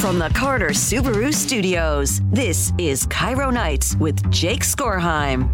From the Carter Subaru Studios, this is KIRO Nights with Jake Skorheim.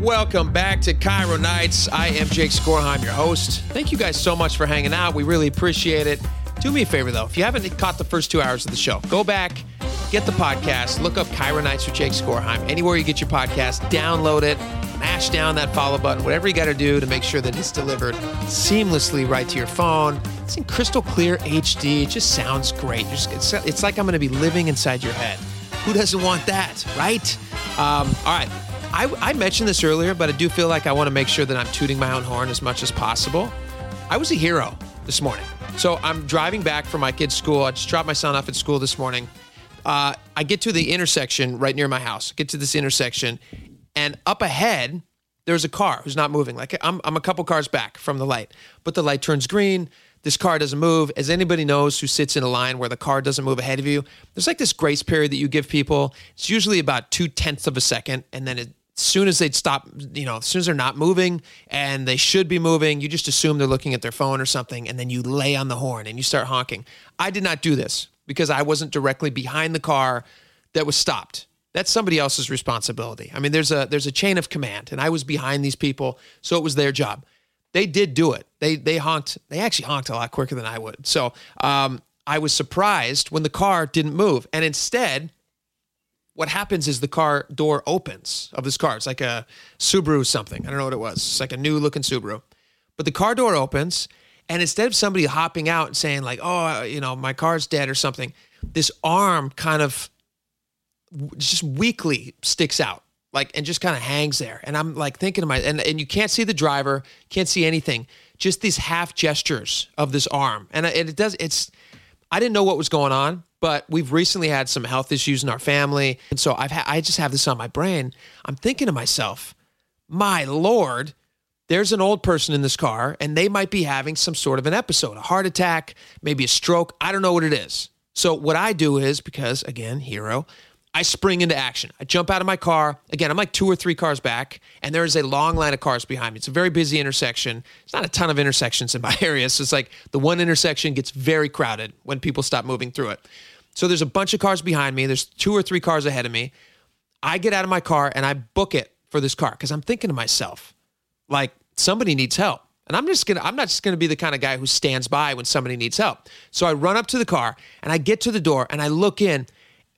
Welcome back to KIRO Nights. I am Jake Skorheim, your host. Thank you guys so much for hanging out. We really appreciate it. Do me a favor though, if you haven't caught the first two hours of the show, go back, get the podcast, look up KIRO Nights with Jake Skorheim. Anywhere you get your podcast, download it, mash down that follow button, whatever you got to do to make sure that it's delivered seamlessly right to your phone. It's in crystal clear HD. It just sounds great. Just, it's, it's like I'm going to be living inside your head. Who doesn't want that, right? Um, all right. I, I mentioned this earlier, but I do feel like I want to make sure that I'm tooting my own horn as much as possible. I was a hero this morning. So I'm driving back from my kid's school. I just dropped my son off at school this morning. Uh, I get to the intersection right near my house. Get to this intersection, and up ahead, there's a car who's not moving. Like I'm, I'm a couple cars back from the light, but the light turns green. This car doesn't move. As anybody knows who sits in a line where the car doesn't move ahead of you, there's like this grace period that you give people. It's usually about two tenths of a second, and then it, as soon as they stop, you know, as soon as they're not moving and they should be moving, you just assume they're looking at their phone or something, and then you lay on the horn and you start honking. I did not do this because I wasn't directly behind the car that was stopped. That's somebody else's responsibility. I mean, there's a there's a chain of command, and I was behind these people, so it was their job. They did do it. They they honked. They actually honked a lot quicker than I would. So um, I was surprised when the car didn't move, and instead what happens is the car door opens of this car. It's like a Subaru something. I don't know what it was. It's like a new looking Subaru. But the car door opens, and instead of somebody hopping out and saying, like, oh, uh, you know, my car's dead or something, this arm kind of just weakly sticks out. Like and just kind of hangs there. And I'm like thinking to my and, and you can't see the driver, can't see anything. Just these half gestures of this arm. And it does it's I didn't know what was going on but we've recently had some health issues in our family. And so I've ha- I just have this on my brain. I'm thinking to myself, my Lord, there's an old person in this car and they might be having some sort of an episode, a heart attack, maybe a stroke. I don't know what it is. So what I do is because again, hero, I spring into action. I jump out of my car. Again, I'm like two or three cars back, and there is a long line of cars behind me. It's a very busy intersection. It's not a ton of intersections in my area. So it's like the one intersection gets very crowded when people stop moving through it. So there's a bunch of cars behind me. There's two or three cars ahead of me. I get out of my car and I book it for this car because I'm thinking to myself, like, somebody needs help. And I'm just gonna, I'm not just gonna be the kind of guy who stands by when somebody needs help. So I run up to the car and I get to the door and I look in,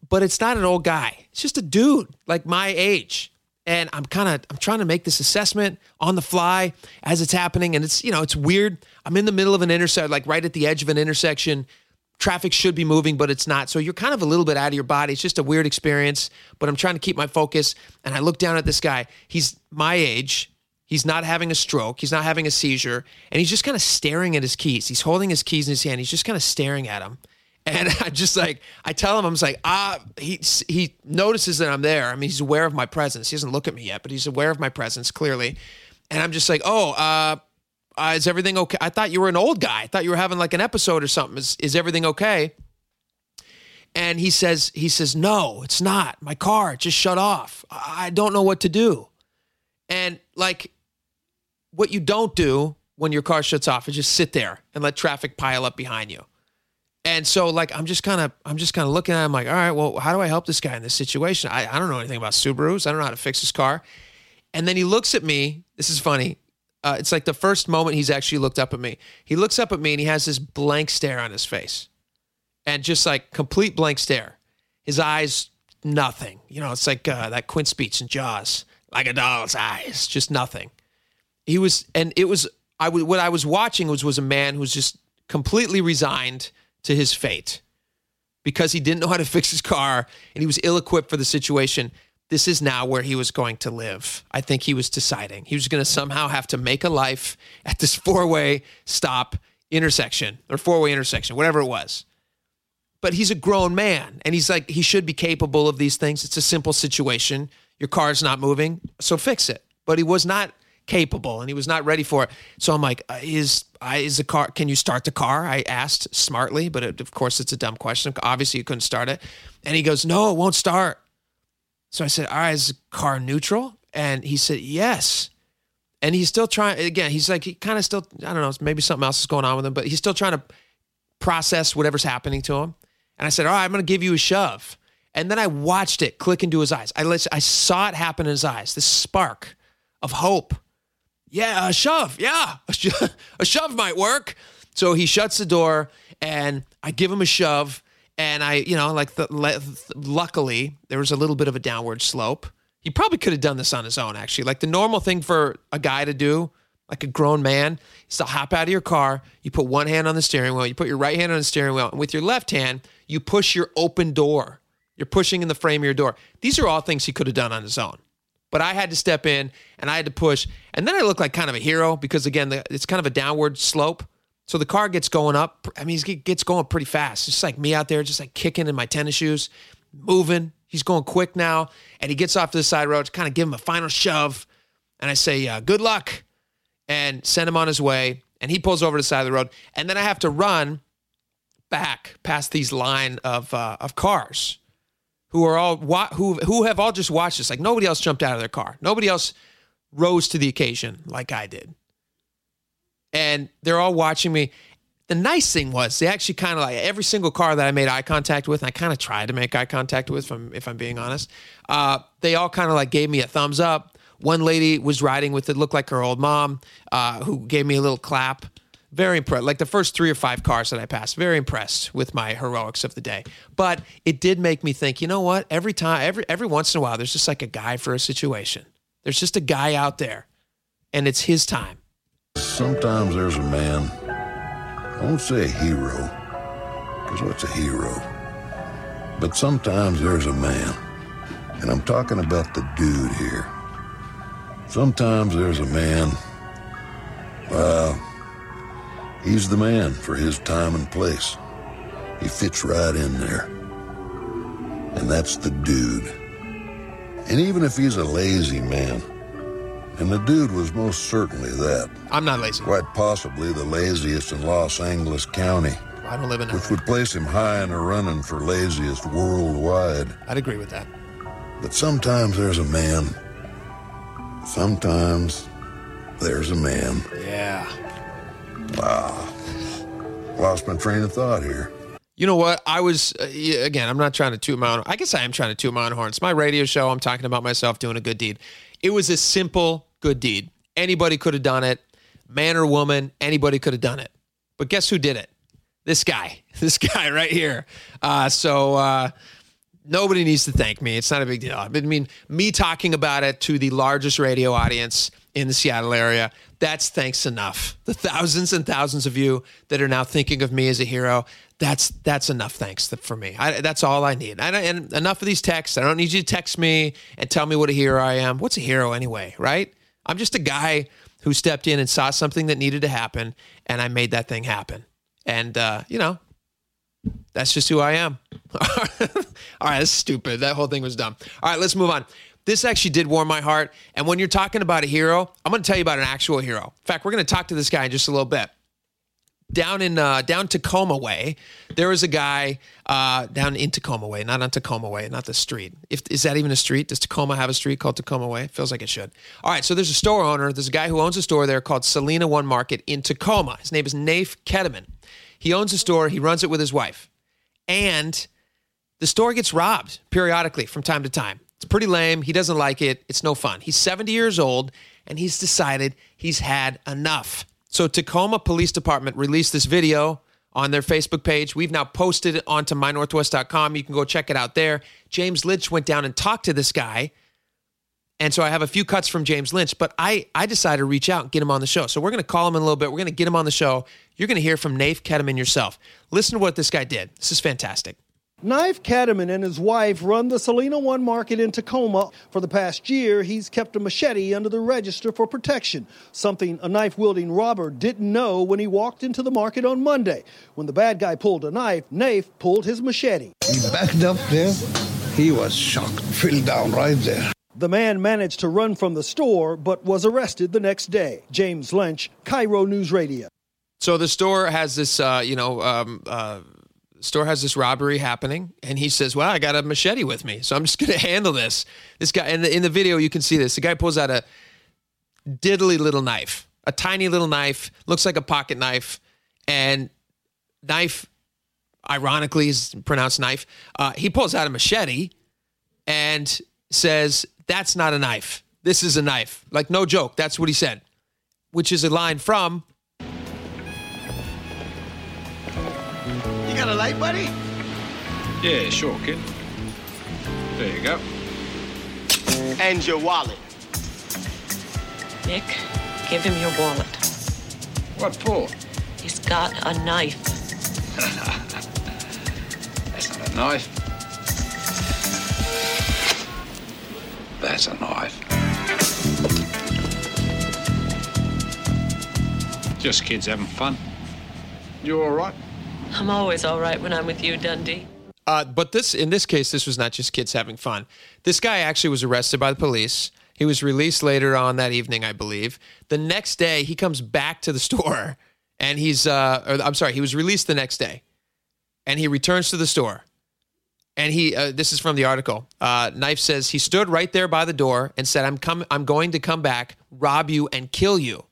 but it's not an old guy. It's just a dude like my age. And I'm kind of I'm trying to make this assessment on the fly as it's happening. And it's, you know, it's weird. I'm in the middle of an intersection, like right at the edge of an intersection traffic should be moving, but it's not. So you're kind of a little bit out of your body. It's just a weird experience, but I'm trying to keep my focus. And I look down at this guy. He's my age. He's not having a stroke. He's not having a seizure. And he's just kind of staring at his keys. He's holding his keys in his hand. He's just kind of staring at them. And I just like, I tell him, I'm like, ah, he, he notices that I'm there. I mean, he's aware of my presence. He doesn't look at me yet, but he's aware of my presence clearly. And I'm just like, oh, uh, uh, is everything okay? I thought you were an old guy. I thought you were having like an episode or something. Is, is everything okay? And he says, he says, no, it's not. My car just shut off. I don't know what to do. And like, what you don't do when your car shuts off is just sit there and let traffic pile up behind you. And so like I'm just kind of I'm just kind of looking at him like, all right, well, how do I help this guy in this situation? I, I don't know anything about Subarus. I don't know how to fix his car. And then he looks at me. This is funny uh, it's like the first moment he's actually looked up at me. He looks up at me and he has this blank stare on his face, and just like complete blank stare. His eyes, nothing. You know, it's like uh, that Quint speech in Jaws, like a doll's eyes, just nothing. He was, and it was. I w- what I was watching was was a man who's just completely resigned to his fate because he didn't know how to fix his car and he was ill equipped for the situation this is now where he was going to live. I think he was deciding he was going to somehow have to make a life at this four way stop intersection or four way intersection, whatever it was. But he's a grown man and he's like, he should be capable of these things. It's a simple situation. Your car's not moving, so fix it. But he was not capable and he was not ready for it. So I'm like, uh, is uh, is the car? Can you start the car? I asked smartly, but it, of course it's a dumb question. Obviously you couldn't start it. And he goes, no, it won't start. So I said, All right, is the car neutral? And he said, Yes. And he's still trying, again, he's like, he kind of still, I don't know, maybe something else is going on with him, but he's still trying to process whatever's happening to him. And I said, All right, I'm going to give you a shove. And then I watched it click into his eyes. I, I saw it happen in his eyes, this spark of hope. Yeah, a shove. Yeah, a, sho- a shove might work. So he shuts the door and I give him a shove. And I, you know, like the, luckily there was a little bit of a downward slope. He probably could have done this on his own, actually. Like the normal thing for a guy to do, like a grown man, is to hop out of your car. You put one hand on the steering wheel, you put your right hand on the steering wheel, and with your left hand, you push your open door. You're pushing in the frame of your door. These are all things he could have done on his own. But I had to step in and I had to push. And then I look like kind of a hero because, again, it's kind of a downward slope. So the car gets going up. I mean, he gets going pretty fast. Just like me out there, just like kicking in my tennis shoes, moving. He's going quick now. And he gets off to the side road to kind of give him a final shove. And I say, uh, good luck, and send him on his way. And he pulls over to the side of the road. And then I have to run back past these line of, uh, of cars who are all who who have all just watched this. Like nobody else jumped out of their car. Nobody else rose to the occasion like I did. And they're all watching me. The nice thing was they actually kind of like every single car that I made eye contact with, and I kind of tried to make eye contact with, if I'm, if I'm being honest. Uh, they all kind of like gave me a thumbs up. One lady was riding with it, looked like her old mom, uh, who gave me a little clap very impressed. Like the first three or five cars that I passed, very impressed with my heroics of the day. But it did make me think, you know what? Every time, every every once in a while, there's just like a guy for a situation. There's just a guy out there, and it's his time. Sometimes there's a man. I won't say a hero, because what's a hero? But sometimes there's a man, and I'm talking about the dude here. Sometimes there's a man. Well He's the man for his time and place. He fits right in there. And that's the dude. And even if he's a lazy man, and the dude was most certainly that. I'm not lazy. Quite possibly the laziest in Los Angeles County. I don't live in Which would place him high in the running for laziest worldwide. I'd agree with that. But sometimes there's a man. Sometimes there's a man. Yeah. Wow. Lost my train of thought here. You know what? I was uh, again. I'm not trying to toot my own. I guess I am trying to toot my own horn. It's my radio show. I'm talking about myself doing a good deed. It was a simple good deed. Anybody could have done it, man or woman. Anybody could have done it. But guess who did it? This guy. This guy right here. Uh, so uh, nobody needs to thank me. It's not a big deal. I mean, me talking about it to the largest radio audience in the Seattle area. That's thanks enough. The thousands and thousands of you that are now thinking of me as a hero. That's that's enough thanks for me. I, that's all I need. I, and enough of these texts. I don't need you to text me and tell me what a hero I am. What's a hero anyway, right? I'm just a guy who stepped in and saw something that needed to happen, and I made that thing happen. And uh, you know, that's just who I am. all right, that's stupid. That whole thing was dumb. All right, let's move on this actually did warm my heart. And when you're talking about a hero, I'm going to tell you about an actual hero. In fact, we're going to talk to this guy in just a little bit. Down in uh, down Tacoma way, there was a guy uh, down in Tacoma way, not on Tacoma way, not the street. If is that even a street? Does Tacoma have a street called Tacoma Way? Feels like it should. All right, so there's a store owner. There's a guy who owns a store there called Salina One Market in Tacoma. His name is Naif Qatamin. He owns a store. He runs it with his wife, and the store gets robbed periodically from time to time. It's pretty lame. He doesn't like it. It's no fun. He's 70 years old and he's decided he's had enough. So, Tacoma Police Department released this video on their Facebook page. We've now posted it onto mynorthwest.com. You can go check it out there. James Lynch went down and talked to this guy. And so I have a few cuts from James Lynch, but I, I decided to reach out and get him on the show. So we're going to call him in a little bit. We're going to get him on the show. You're going to hear from Naif Qatamin yourself. Listen to what this guy did. This is fantastic. Naif Qatamin and his wife run the Salina One Market in Tacoma. For the past year, he's kept a machete under the register for protection, something a knife wielding robber didn't know when he walked into the market on Monday. When the bad guy pulled a knife, Naif pulled his machete. He backed up there. He was shocked, fell down right there. The man managed to run from the store, but was arrested the next day. James Lynch, KIRO News Radio. So the store has this, uh, you know, um, uh, store has this robbery happening and he says well i got a machete with me so i'm just to handle this this guy in the, in the video you can see this the guy pulls out a diddly little knife a tiny little knife looks like a pocket knife and knife ironically is pronounced knife. Uh, he pulls out a machete and says, "That's not a knife. This is a knife." Like no joke. That's what he said, which is a line from. You light, buddy? Yeah, sure, kid. There you go. And your wallet. Nick, give him your wallet. What for? He's got a knife. That's not a knife. That's a knife. Just kids having fun. You all right? I'm always all right when I'm with you, Dundee. Uh, but this, in this case, this was not just kids having fun. This guy actually was arrested by the police. He was released later on that evening, I believe. The next day, he comes back to the store, and he's, uh, or, I'm sorry, he was released the next day, and he returns to the store. And he, uh, this is from the article. Uh, Knife says he stood right there by the door and said, "I'm come, I'm going to come back, rob you, and kill you."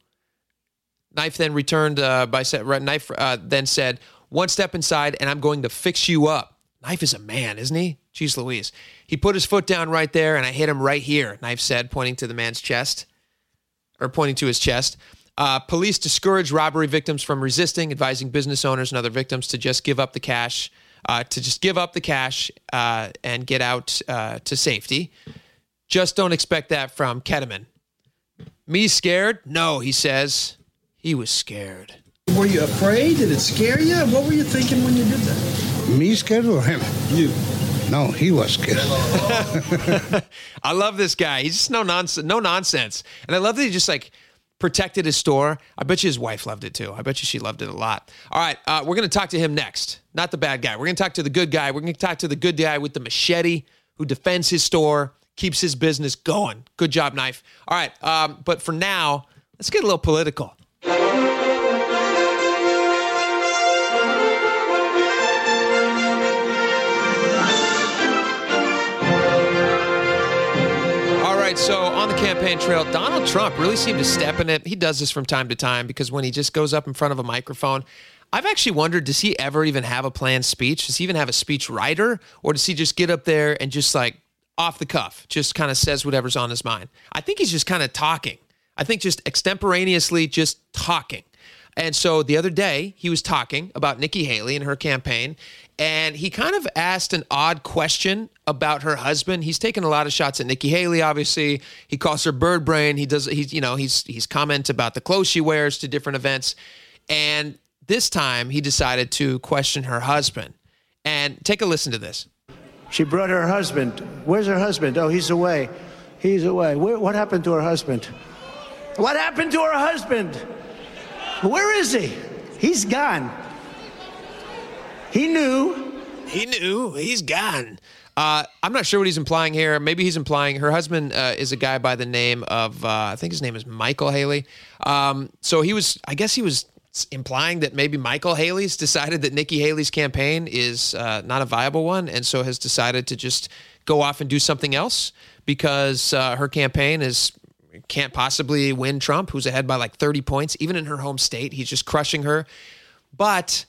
Knife then returned uh, by Knife uh, then said, "One step inside, and I'm going to fix you up." Knife is a man, isn't he? Jeez Louise. He put his foot down right there, and I hit him right here. Knife said, pointing to the man's chest, or pointing to his chest. Uh, police discourage robbery victims from resisting, advising business owners and other victims to just give up the cash, uh, to just give up the cash uh, and get out uh, to safety. Just don't expect that from Qatamin. Me scared? No, he says. He was scared. Were you afraid? Did it scare you? What were you thinking when you did that? Me scared or him? You. No, he was scared. I love this guy. He's just no nonsense, no nonsense. And I love that he just like protected his store. I bet you his wife loved it too. I bet you she loved it a lot. All right, uh, we're going to talk to him next. Not the bad guy. We're going to talk to the good guy. We're going to talk to the good guy with the machete who defends his store, keeps his business going. Good job, knife. All right, um, but for now, let's get a little political. Right, so on the campaign trail, Donald Trump really seemed to step in it. He does this from time to time because when he just goes up in front of a microphone, I've actually wondered does he ever even have a planned speech? Does he even have a speech writer? Or does he just get up there and just like off the cuff, just kind of says whatever's on his mind? I think he's just kind of talking. I think just extemporaneously just talking. And so the other day, he was talking about Nikki Haley and her campaign, and he kind of asked an odd question about her husband. He's taken a lot of shots at Nikki Haley, obviously. He calls her bird brain. He does he's you know, he's he's comment about the clothes she wears to different events. And this time he decided to question her husband. And take a listen to this. She brought her husband. Where's her husband? Oh, he's away. He's away. Where, what happened to her husband? What happened to her husband? Where is he? He's gone. He knew. He knew. He's gone. Uh, I'm not sure what he's implying here. Maybe he's implying her husband uh, is a guy by the name of, uh, I think his name is Michael Haley. Um, so he was, I guess he was implying that maybe Michael Haley's decided that Nikki Haley's campaign is uh, not a viable one and so has decided to just go off and do something else because uh, her campaign is can't possibly win Trump, who's ahead by like 30 points, even in her home state. He's just crushing her. But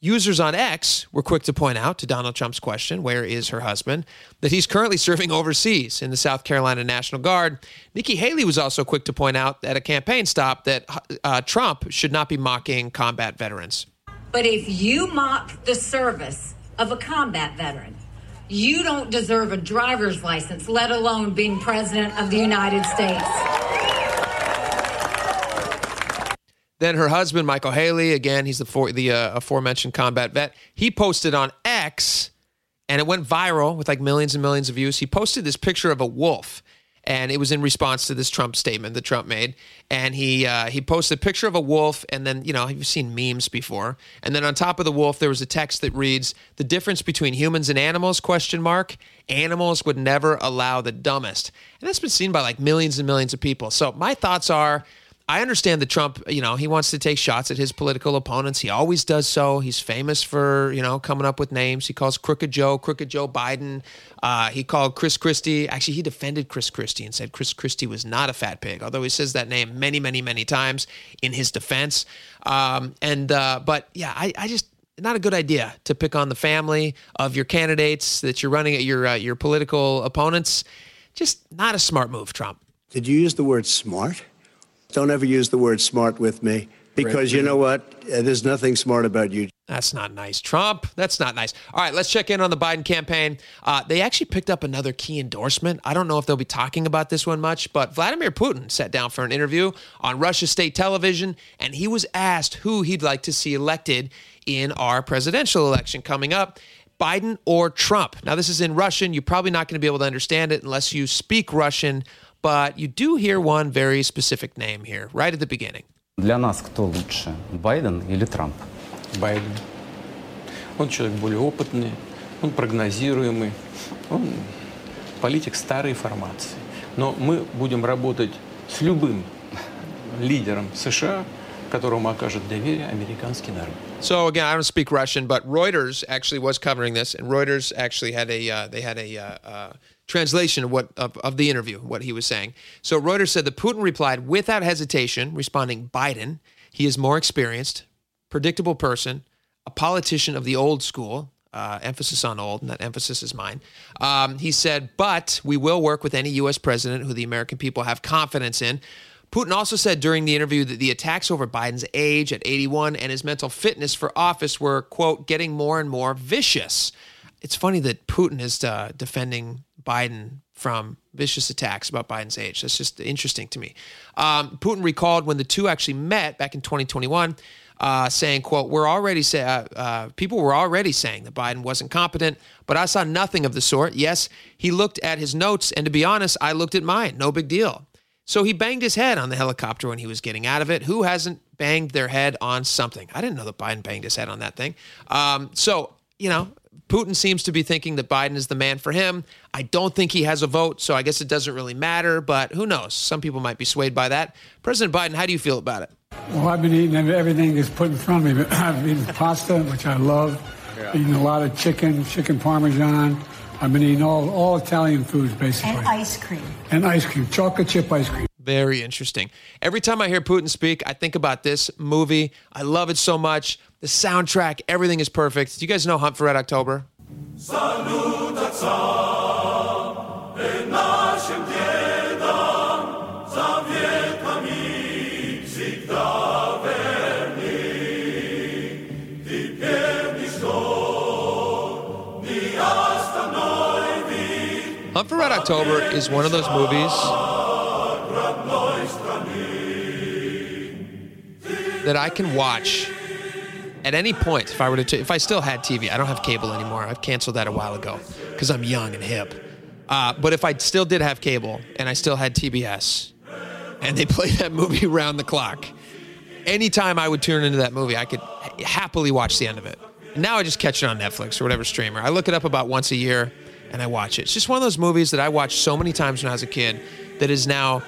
users on X were quick to point out to Donald Trump's question, where is her husband, that he's currently serving overseas in the South Carolina National Guard. Nikki Haley was also quick to point out at a campaign stop that uh, Trump should not be mocking combat veterans. But if you mock the service of a combat veteran, you don't deserve a driver's license, let alone being president of the United States. Then her husband, Michael Haley, again, he's the the uh, aforementioned combat vet. He posted on X, and it went viral with like millions and millions of views. He posted this picture of a wolf, and it was in response to this Trump statement that Trump made. And he uh, he posted a picture of a wolf, and then you know you've seen memes before. And then on top of the wolf, there was a text that reads, "The difference between humans and animals?" Question mark. Animals would never allow the dumbest, and that's been seen by like millions and millions of people. So my thoughts are. I understand that Trump, you know, he wants to take shots at his political opponents. He always does so. He's famous for, you know, coming up with names. He calls Crooked Joe, Crooked Joe Biden. Uh, he called Chris Christie. Actually, he defended Chris Christie and said Chris Christie was not a fat pig, although he says that name many, many, many times in his defense. Um, and, uh, but yeah, I, I just, not a good idea to pick on the family of your candidates that you're running at your uh, your political opponents. Just not a smart move, Trump. Did you use the word smart? Don't ever use the word smart with me because you know what? Uh, There's nothing smart about you. That's not nice, Trump. That's not nice. All right, let's check in on the Biden campaign. Uh, they actually picked up another key endorsement. I don't know if they'll be talking about this one much, but Vladimir Putin sat down for an interview on Russia state television, and he was asked who he'd like to see elected in our presidential election coming up. Biden or Trump. Now, this is in Russian. You're probably not going to be able to understand it unless you speak Russian, but you do hear one very specific name here right at the beginning. Для нас кто лучше, Байден или Трамп? Байден. Он человек более опытный, он прогнозируемый, он политик старой формации. Но мы будем работать с любым лидером США, которому окажет доверие американский народ. So again, I don't speak Russian, but Reuters actually was covering this, and Reuters actually had a uh, they had a uh, uh, translation of what of, of the interview, what he was saying. So Reuters said that Putin replied without hesitation, responding, "Biden, he is more experienced, predictable person, a politician of the old school." Uh, emphasis on old, and that emphasis is mine. Um, he said, but we will work with any U.S. president who the American people have confidence in. Putin also said during the interview that the attacks over Biden's age at 81 and his mental fitness for office were, quote, getting more and more vicious. It's funny that Putin is uh, defending Biden from vicious attacks about Biden's age. That's just interesting to me. Um, Putin recalled when the two actually met back in 2021. Uh, saying, "quote We're already say, uh, uh, people were already saying that Biden wasn't competent, but I saw nothing of the sort. Yes, he looked at his notes, and to be honest, I looked at mine. No big deal. So he banged his head on the helicopter when he was getting out of it. Who hasn't banged their head on something? I didn't know that Biden banged his head on that thing. Um, so you know, Putin seems to be thinking that Biden is the man for him. I don't think he has a vote, so I guess it doesn't really matter. But who knows? Some people might be swayed by that. President Biden, how do you feel about it? Well, I've been eating everything that's put in front of me. I've eaten pasta, which I love. Yeah. Eating a lot of chicken, chicken parmesan. I've been eating all, all Italian foods, basically. And ice cream. And ice cream, chocolate chip ice cream. Very interesting. Every time I hear Putin speak, I think about this movie. I love it so much. The soundtrack, everything is perfect. Do you guys know Hunt for Red October? Hunt October is one of those movies that I can watch at any point if I were to, if I still had TV. I don't have cable anymore. I've canceled that a while ago because I'm young and hip. Uh, but if I still did have cable and I still had TBS and they played that movie round the clock, anytime I would tune into that movie, I could happily watch the end of it. Now I just catch it on Netflix or whatever streamer. I look it up about once a year and I watch it. It's just one of those movies that I watched so many times when I was a kid that is now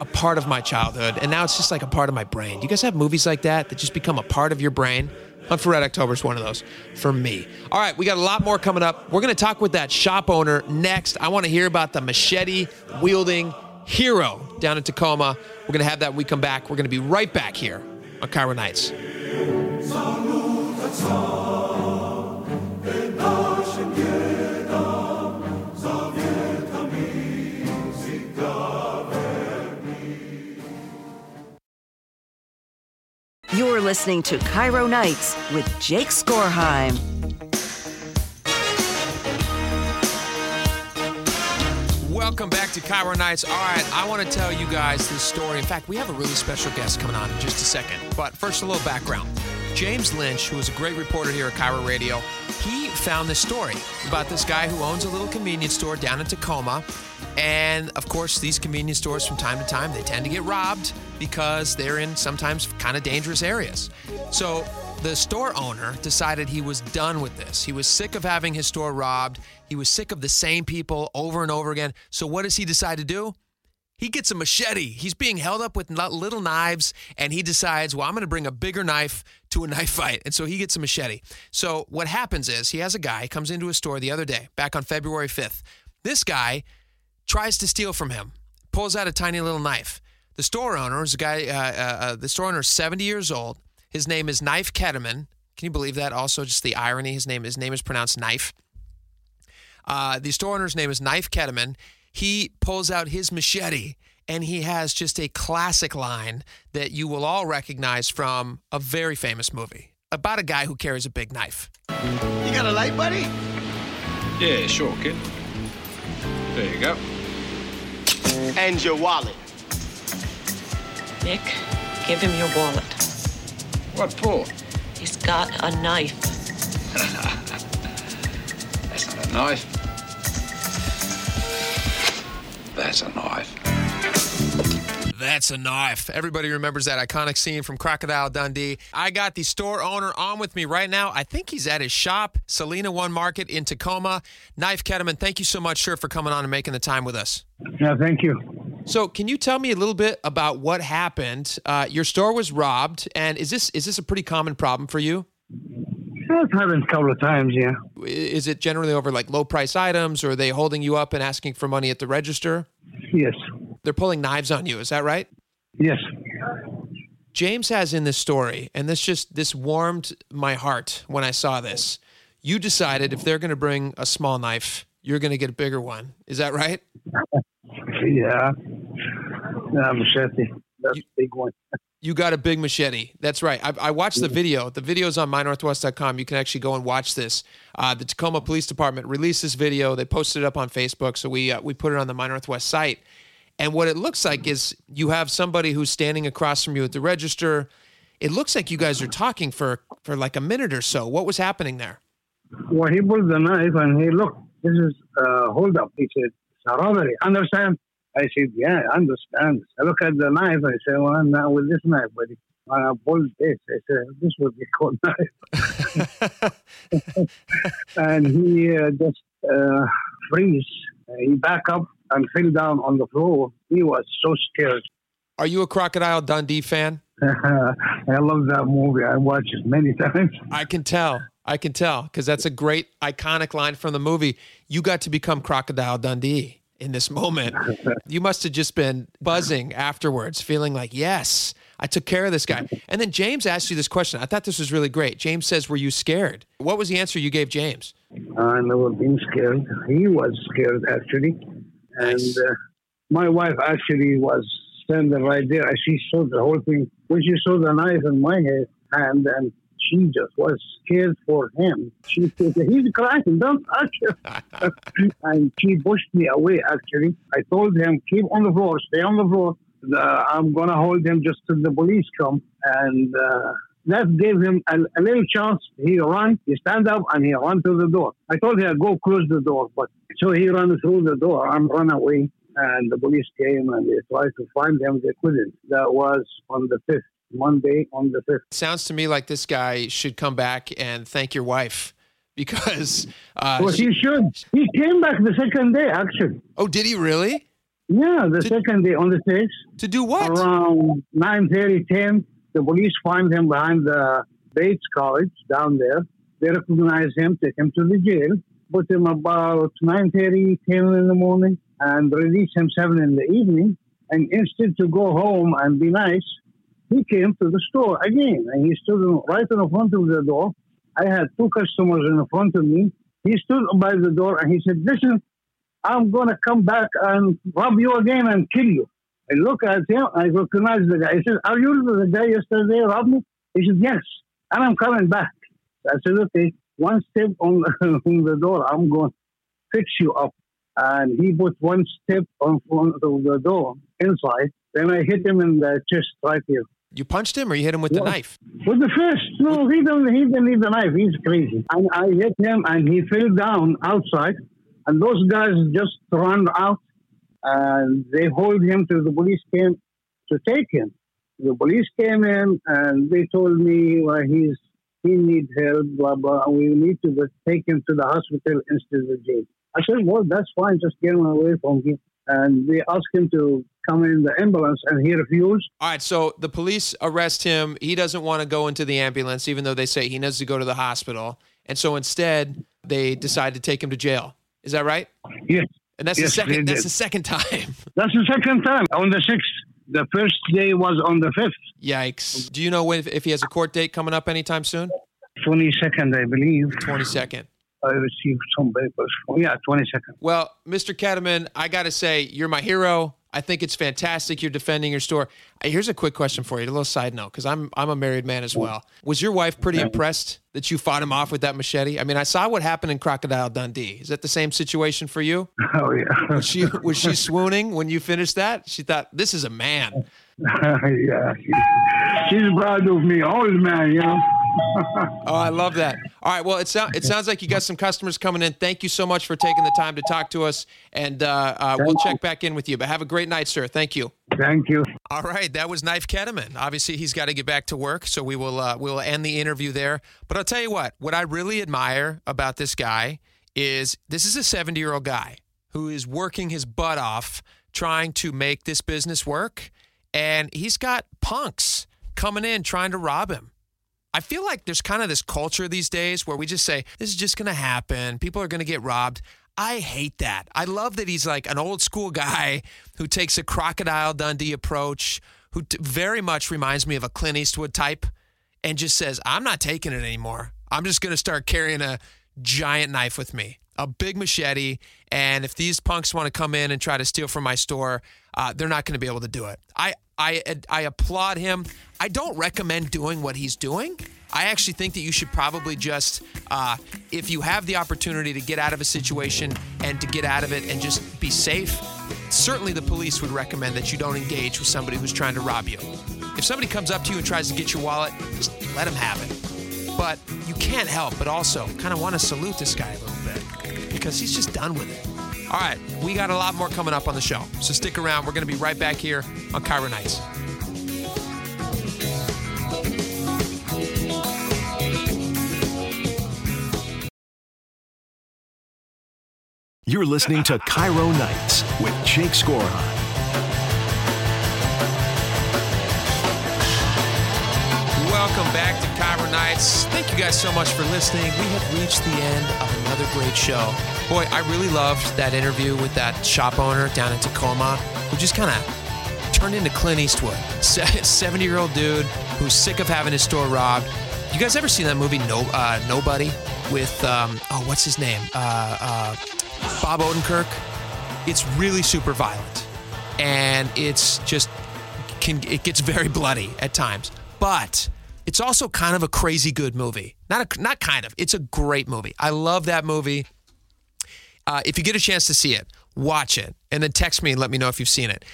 a part of my childhood. And now it's just like a part of my brain. Do you guys have movies like that that just become a part of your brain? Hunt for Red October is one of those for me. All right, we got a lot more coming up. We're going to talk with that shop owner next. I want to hear about the machete wielding hero down in Tacoma. We're going to have that when we come back. We're going to be right back here on KIRO Nights. You're listening to KIRO Nights with Jake Skorheim. Welcome back to KIRO Nights. All right, I want to tell you guys this story. In fact, we have a really special guest coming on in just a second. But first, a little background. James Lynch, who is a great reporter here at KIRO Radio, he found this story about this guy who owns a little convenience store down in Tacoma. And of course, these convenience stores from time to time, they tend to get robbed because they're in sometimes kind of dangerous areas. So the store owner decided he was done with this. He was sick of having his store robbed. He was sick of the same people over and over again. So what does he decide to do? He gets a machete. He's being held up with little knives, and he decides, well, I'm going to bring a bigger knife to a knife fight. And so he gets a machete. So what happens is he has a guy comes into a store the other day, back on February 5th. This guy tries to steal from him, pulls out a tiny little knife. The store owner is a guy. Uh, uh, uh, the store owner is 70 years old. His name is Knife Qatamin. Can you believe that? Also, just the irony. His name his name is pronounced Knife. Uh, the store owner's name is Knife Qatamin. He pulls out his machete and he has just a classic line that you will all recognize from a very famous movie about a guy who carries a big knife. You got a light, buddy? Yeah, sure, kid. There you go. And your wallet. Nick, give him your wallet. What for? He's got a knife. That's not a knife. That's a knife. That's a knife. Everybody remembers that iconic scene from Crocodile Dundee. I got the store owner on with me right now. I think he's at his shop, Selena One Market in Tacoma. Knife Qatamin, thank you so much, sir, for coming on and making the time with us. Yeah, thank you. So, can you tell me a little bit about what happened? Uh, your store was robbed, and is this is this a pretty common problem for you? It's happened a couple of times, yeah. Is it generally over like low price items, or are they holding you up and asking for money at the register? Yes. They're pulling knives on you. Is that right? Yes. James has in this story, and this just this warmed my heart when I saw this. You decided if they're going to bring a small knife, you're going to get a bigger one. Is that right? Yeah. Yeah, machete. That's a big one. You got a big machete. That's right. I, I watched the video. The video's on mynorthwest.com. You can actually go and watch this. Uh, the Tacoma Police Department released this video. They posted it up on Facebook, so we uh, we put it on the My Northwest site. And what it looks like is you have somebody who's standing across from you at the register. It looks like you guys are talking for for like a minute or so. What was happening there? Well, he pulled the knife and he looked, this is uh, hold up. He said, it's a robbery. Understand? I said, yeah, I understand. I look at the knife. I said, well, I'm not with this knife, buddy. I pulled this. I said, this would be called knife. and he uh, just uh, freeze. He back up and fell down on the floor. He was so scared. Are you a Crocodile Dundee fan? I love that movie. I watch it many times. I can tell. I can tell because that's a great iconic line from the movie. You got to become Crocodile Dundee in this moment. you must have just been buzzing afterwards, feeling like, yes, I took care of this guy. And then James asked you this question. I thought this was really great. James says, Were you scared? What was the answer you gave James? I never been scared. He was scared, actually. And uh, my wife actually was standing right there. She saw the whole thing. When she saw the knife in my hand, and she just was scared for him. She said, He's crying, don't touch him. and she pushed me away, actually. I told him, Keep on the floor, stay on the floor. Uh, I'm going to hold him just till the police come. And uh, that gave him a, a, little chance. He ran, he stand up, and he ran to the door. I told him, Go close the door. But so he ran through the door. I'm run away. And the police came and they tried to find him. They couldn't. That was on the 5th. Monday on the 5th. Sounds to me like this guy should come back and thank your wife because. Uh, well, he should. He came back the second day, actually. Oh, did he really? Yeah, the to, second day on the 6th. To do what? Around 9.30, 10, the police find him behind the Bates College down there. They recognize him, take him to the jail, put him about 9.30, 10 in the morning, and release him 7 in the evening. And instead to go home and be nice, he came to the store again and he stood right in front of the door. I had two customers in front of me. He stood by the door and he said, Listen, I'm going to come back and rob you again and kill you. I look at him, I recognize the guy. He said, Are you the guy yesterday robbed me? He said, Yes, and I'm coming back. I said, Okay, one step on, on the door, I'm going to fix you up. And he put one step on front of the door inside. Then I hit him in the chest right here. You punched him or you hit him with the knife? With the fist. No, he didn't, he didn't need the knife. He's crazy. And I hit him and he fell down outside. And those guys just ran out and they hold him till the police came to take him. The police came in and they told me well, he's he needs help, blah, blah. We need to take him to the hospital instead of jail. I said, well, that's fine. Just get him away from here and they asked him to come in the ambulance and he refused. All right, so the police arrest him. He doesn't want to go into the ambulance, even though they say he needs to go to the hospital. And so instead, they decide to take him to jail. Is that right? Yes. And that's yes, the second. That's the second time. That's the second time on the sixth. The first day was on the fifth. Yikes! Do you know when, if he has a court date coming up anytime soon? 22nd, I believe. 22nd. I received some papers. Yeah, 22nd. Well, Mr. Qatamin, I got to say, you're my hero. I think it's fantastic. You're defending your store. Uh, Here's a quick question for you, a little side note, because I'm I'm a married man as well. Was your wife pretty impressed that you fought him off with that machete? I mean, I saw what happened in Crocodile Dundee. Is that the same situation for you? Oh yeah. Was she was she swooning when you finished that? She thought this is a man. yeah. She, she's proud of me, old man, you know. Oh, I love that. All right. Well, it, sound, it sounds like you got some customers coming in. Thank you so much for taking the time to talk to us, and uh, uh, we'll check back in with you. But have a great night, sir. Thank you. Thank you. All right, that was Knife Qatamin. Obviously, he's got to get back to work, so we will uh, we will end the interview there. But I'll tell you what, what I really admire about this guy is this is a 70 year old guy who is working his butt off trying to make this business work, and he's got punks coming in trying to rob him. I feel like there's kind of this culture these days where we just say, this is just going to happen. People are going to get robbed. I hate that. I love that he's like an old school guy who takes a crocodile Dundee approach, who t- very much reminds me of a Clint Eastwood type, and just says, I'm not taking it anymore. I'm just going to start carrying a giant knife with me, a big machete. And if these punks want to come in and try to steal from my store, uh, they're not going to be able to do it. I, I, I applaud him. I don't recommend doing what he's doing. I actually think that you should probably just, uh, if you have the opportunity to get out of a situation and to get out of it and just be safe, certainly the police would recommend that you don't engage with somebody who's trying to rob you. If somebody comes up to you and tries to get your wallet, just let them have it. But you can't help but also kind of want to salute this guy a little bit because he's just done with it. All right, we got a lot more coming up on the show. So stick around. We're going to be right back here on KIRO Nights. You're listening to KIRO Nights with Jake Skorheim. Welcome back to KIRO Nights. Thank you guys so much for listening. We have reached the end of another great show. Boy, I really loved that interview with that shop owner down in Tacoma who just kind of turned into Clint Eastwood. 70 year old dude who's sick of having his store robbed. You guys ever seen that movie No uh, Nobody with um, oh what's his name uh, uh, Bob Odenkirk? It's really super violent, and it's just can it gets very bloody at times, but it's also kind of a crazy good movie. Not a, not kind of. It's a great movie. I love that movie. Uh, if you get a chance to see it, watch it, and then text me and let me know if you've seen it.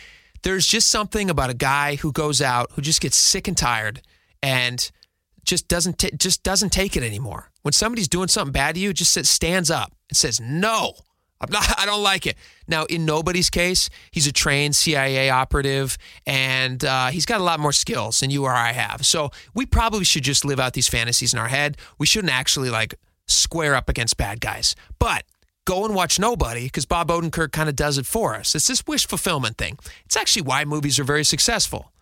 There's just something about a guy who goes out who just gets sick and tired and just doesn't ta- just doesn't take it anymore. When somebody's doing something bad to you, just stands up and says, "No, I'm not, I don't like it." Now, in nobody's case, he's a trained CIA operative, and uh, he's got a lot more skills than you or I have. So we probably should just live out these fantasies in our head. We shouldn't actually like square up against bad guys, but go and watch Nobody because Bob Odenkirk kind of does it for us. It's this wish fulfillment thing. It's actually why movies are very successful.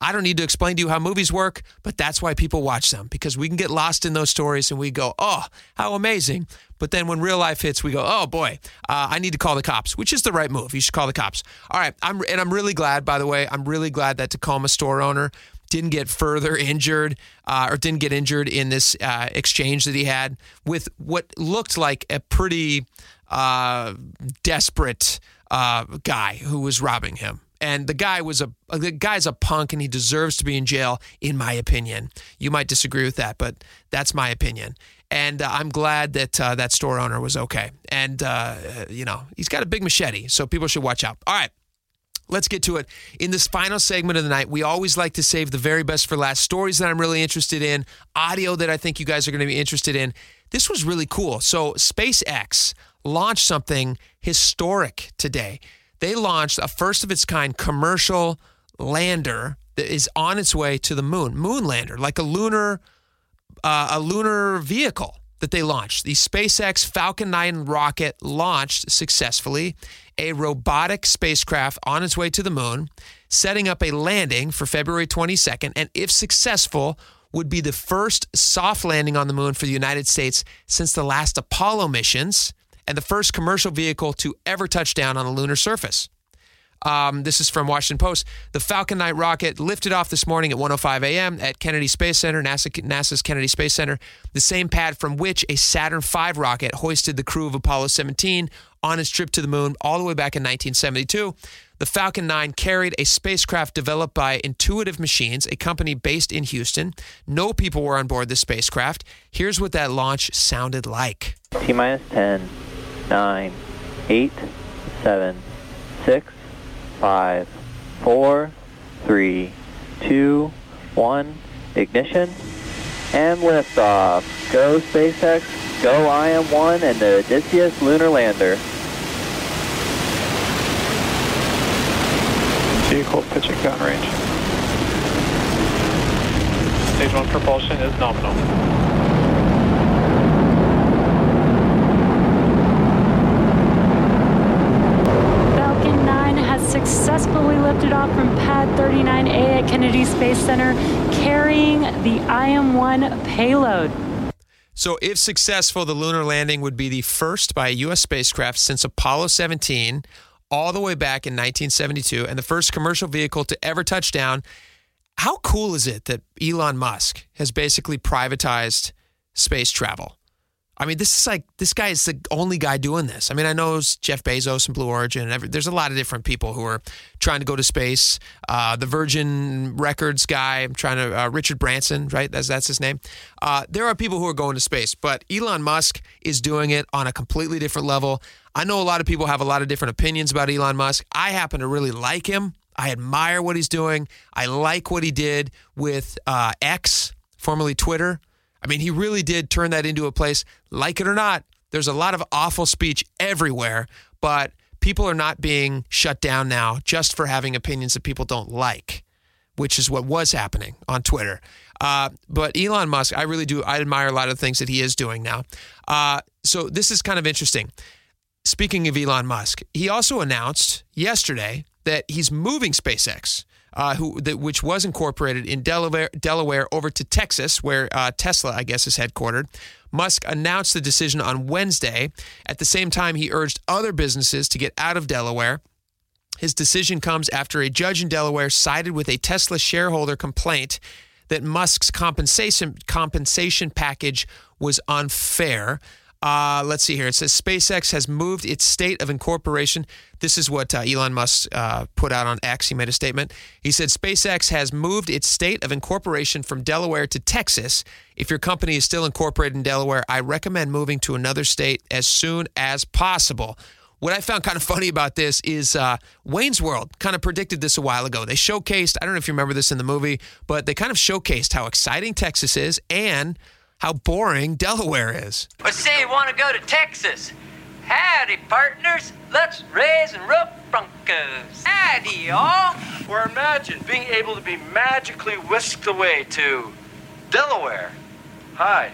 I don't need to explain to you how movies work, but that's why people watch them because we can get lost in those stories and we go, oh, how amazing. But then when real life hits, we go, oh boy, uh, I need to call the cops, which is the right move. You should call the cops. All right. I'm, and I'm really glad, by the way, I'm really glad that Tacoma store owner didn't get further injured uh, or didn't get injured in this uh, exchange that he had with what looked like a pretty uh, desperate uh, guy who was robbing him. And the guy was a the guy's a punk and he deserves to be in jail, in my opinion. You might disagree with that, but that's my opinion. And uh, I'm glad that uh, that store owner was okay. And uh, you know he's got a big machete, so people should watch out. All right. Let's get to it. In this final segment of the night, we always like to save the very best for last. Stories that I'm really interested in, audio that I think you guys are going to be interested in. This was really cool. So, SpaceX launched something historic today. They launched a first of its kind commercial lander that is on its way to the moon, moon lander, like a lunar uh, a lunar vehicle that they launched. The SpaceX Falcon 9 rocket launched successfully a robotic spacecraft on its way to the moon, setting up a landing for February 22nd, and if successful, would be the first soft landing on the moon for the United States since the last Apollo missions and the first commercial vehicle to ever touch down on the lunar surface. Um, this is from Washington Post. The Falcon 9 rocket lifted off this morning at 1:05 a.m. at Kennedy Space Center, NASA, NASA's Kennedy Space Center, the same pad from which a Saturn V rocket hoisted the crew of Apollo 17 on its trip to the moon all the way back in 1972. The Falcon 9 carried a spacecraft developed by Intuitive Machines, a company based in Houston. No people were on board the spacecraft. Here's what that launch sounded like. T minus 10, 9, 8, 7, 6, 5, 4, 3, 2, 1, ignition, and liftoff. Go SpaceX, go IM-1 and the Odysseus lunar lander. Vehicle pitching downrange. Stage 1 propulsion is nominal. Falcon 9 has from Pad 39A at Kennedy Space Center, carrying the IM-1 payload. So, if successful, the lunar landing would be the first by a U.S. spacecraft since Apollo 17, all the way back in 1972, and the first commercial vehicle to ever touch down. How cool is it that Elon Musk has basically privatized space travel? I mean, this is like this guy is the only guy doing this. I mean, I know Jeff Bezos and Blue Origin, and every, there's a lot of different people who are trying to go to space. Uh, the Virgin Records guy, I'm trying to uh, Richard Branson, right? That's that's his name. Uh, there are people who are going to space, but Elon Musk is doing it on a completely different level. I know a lot of people have a lot of different opinions about Elon Musk. I happen to really like him. I admire what he's doing. I like what he did with uh, X, formerly Twitter. I mean, he really did turn that into a place, like it or not. There's a lot of awful speech everywhere, but people are not being shut down now just for having opinions that people don't like, which is what was happening on Twitter. Uh, but Elon Musk, I really do. I admire a lot of the things that he is doing now. Uh, so this is kind of interesting. Speaking of Elon Musk, he also announced yesterday that he's moving SpaceX uh, who which was incorporated in Delaware, Delaware over to Texas, where uh, Tesla, I guess, is headquartered. Musk announced the decision on Wednesday. At the same time, he urged other businesses to get out of Delaware. His decision comes after a judge in Delaware sided with a Tesla shareholder complaint that Musk's compensation compensation package was unfair. Uh, let's see here. It says SpaceX has moved its state of incorporation. This is what uh, Elon Musk uh, put out on X. He made a statement. He said SpaceX has moved its state of incorporation from Delaware to Texas. If your company is still incorporated in Delaware, I recommend moving to another state as soon as possible. What I found kind of funny about this is uh, Wayne's World kind of predicted this a while ago. They showcased, I don't know if you remember this in the movie, but they kind of showcased how exciting Texas is and how boring Delaware is. But say you want to go to Texas. Howdy, partners. Let's raise and rope Broncos. Howdy, y'all. Or imagine being able to be magically whisked away to Delaware. Hi.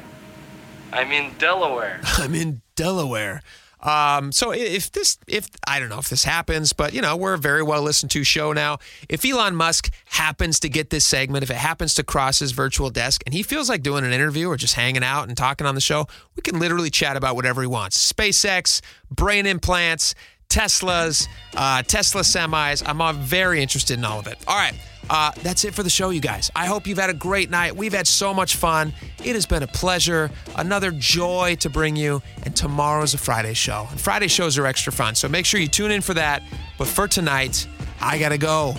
I'm in Delaware. I'm in Delaware. Um, so if this, if I don't know if this happens, but you know, we're a very well listened to show now. If Elon Musk happens to get this segment, if it happens to cross his virtual desk and he feels like doing an interview or just hanging out and talking on the show, we can literally chat about whatever he wants SpaceX, brain implants, Teslas, uh, Tesla semis. I'm very interested in all of it. All right. Uh, that's it for the show, you guys. I hope you've had a great night. We've had so much fun. It has been a pleasure, another joy to bring you. And tomorrow's a Friday show. And Friday shows are extra fun. So make sure you tune in for that. But for tonight, I got to go.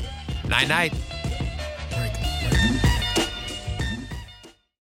Night night.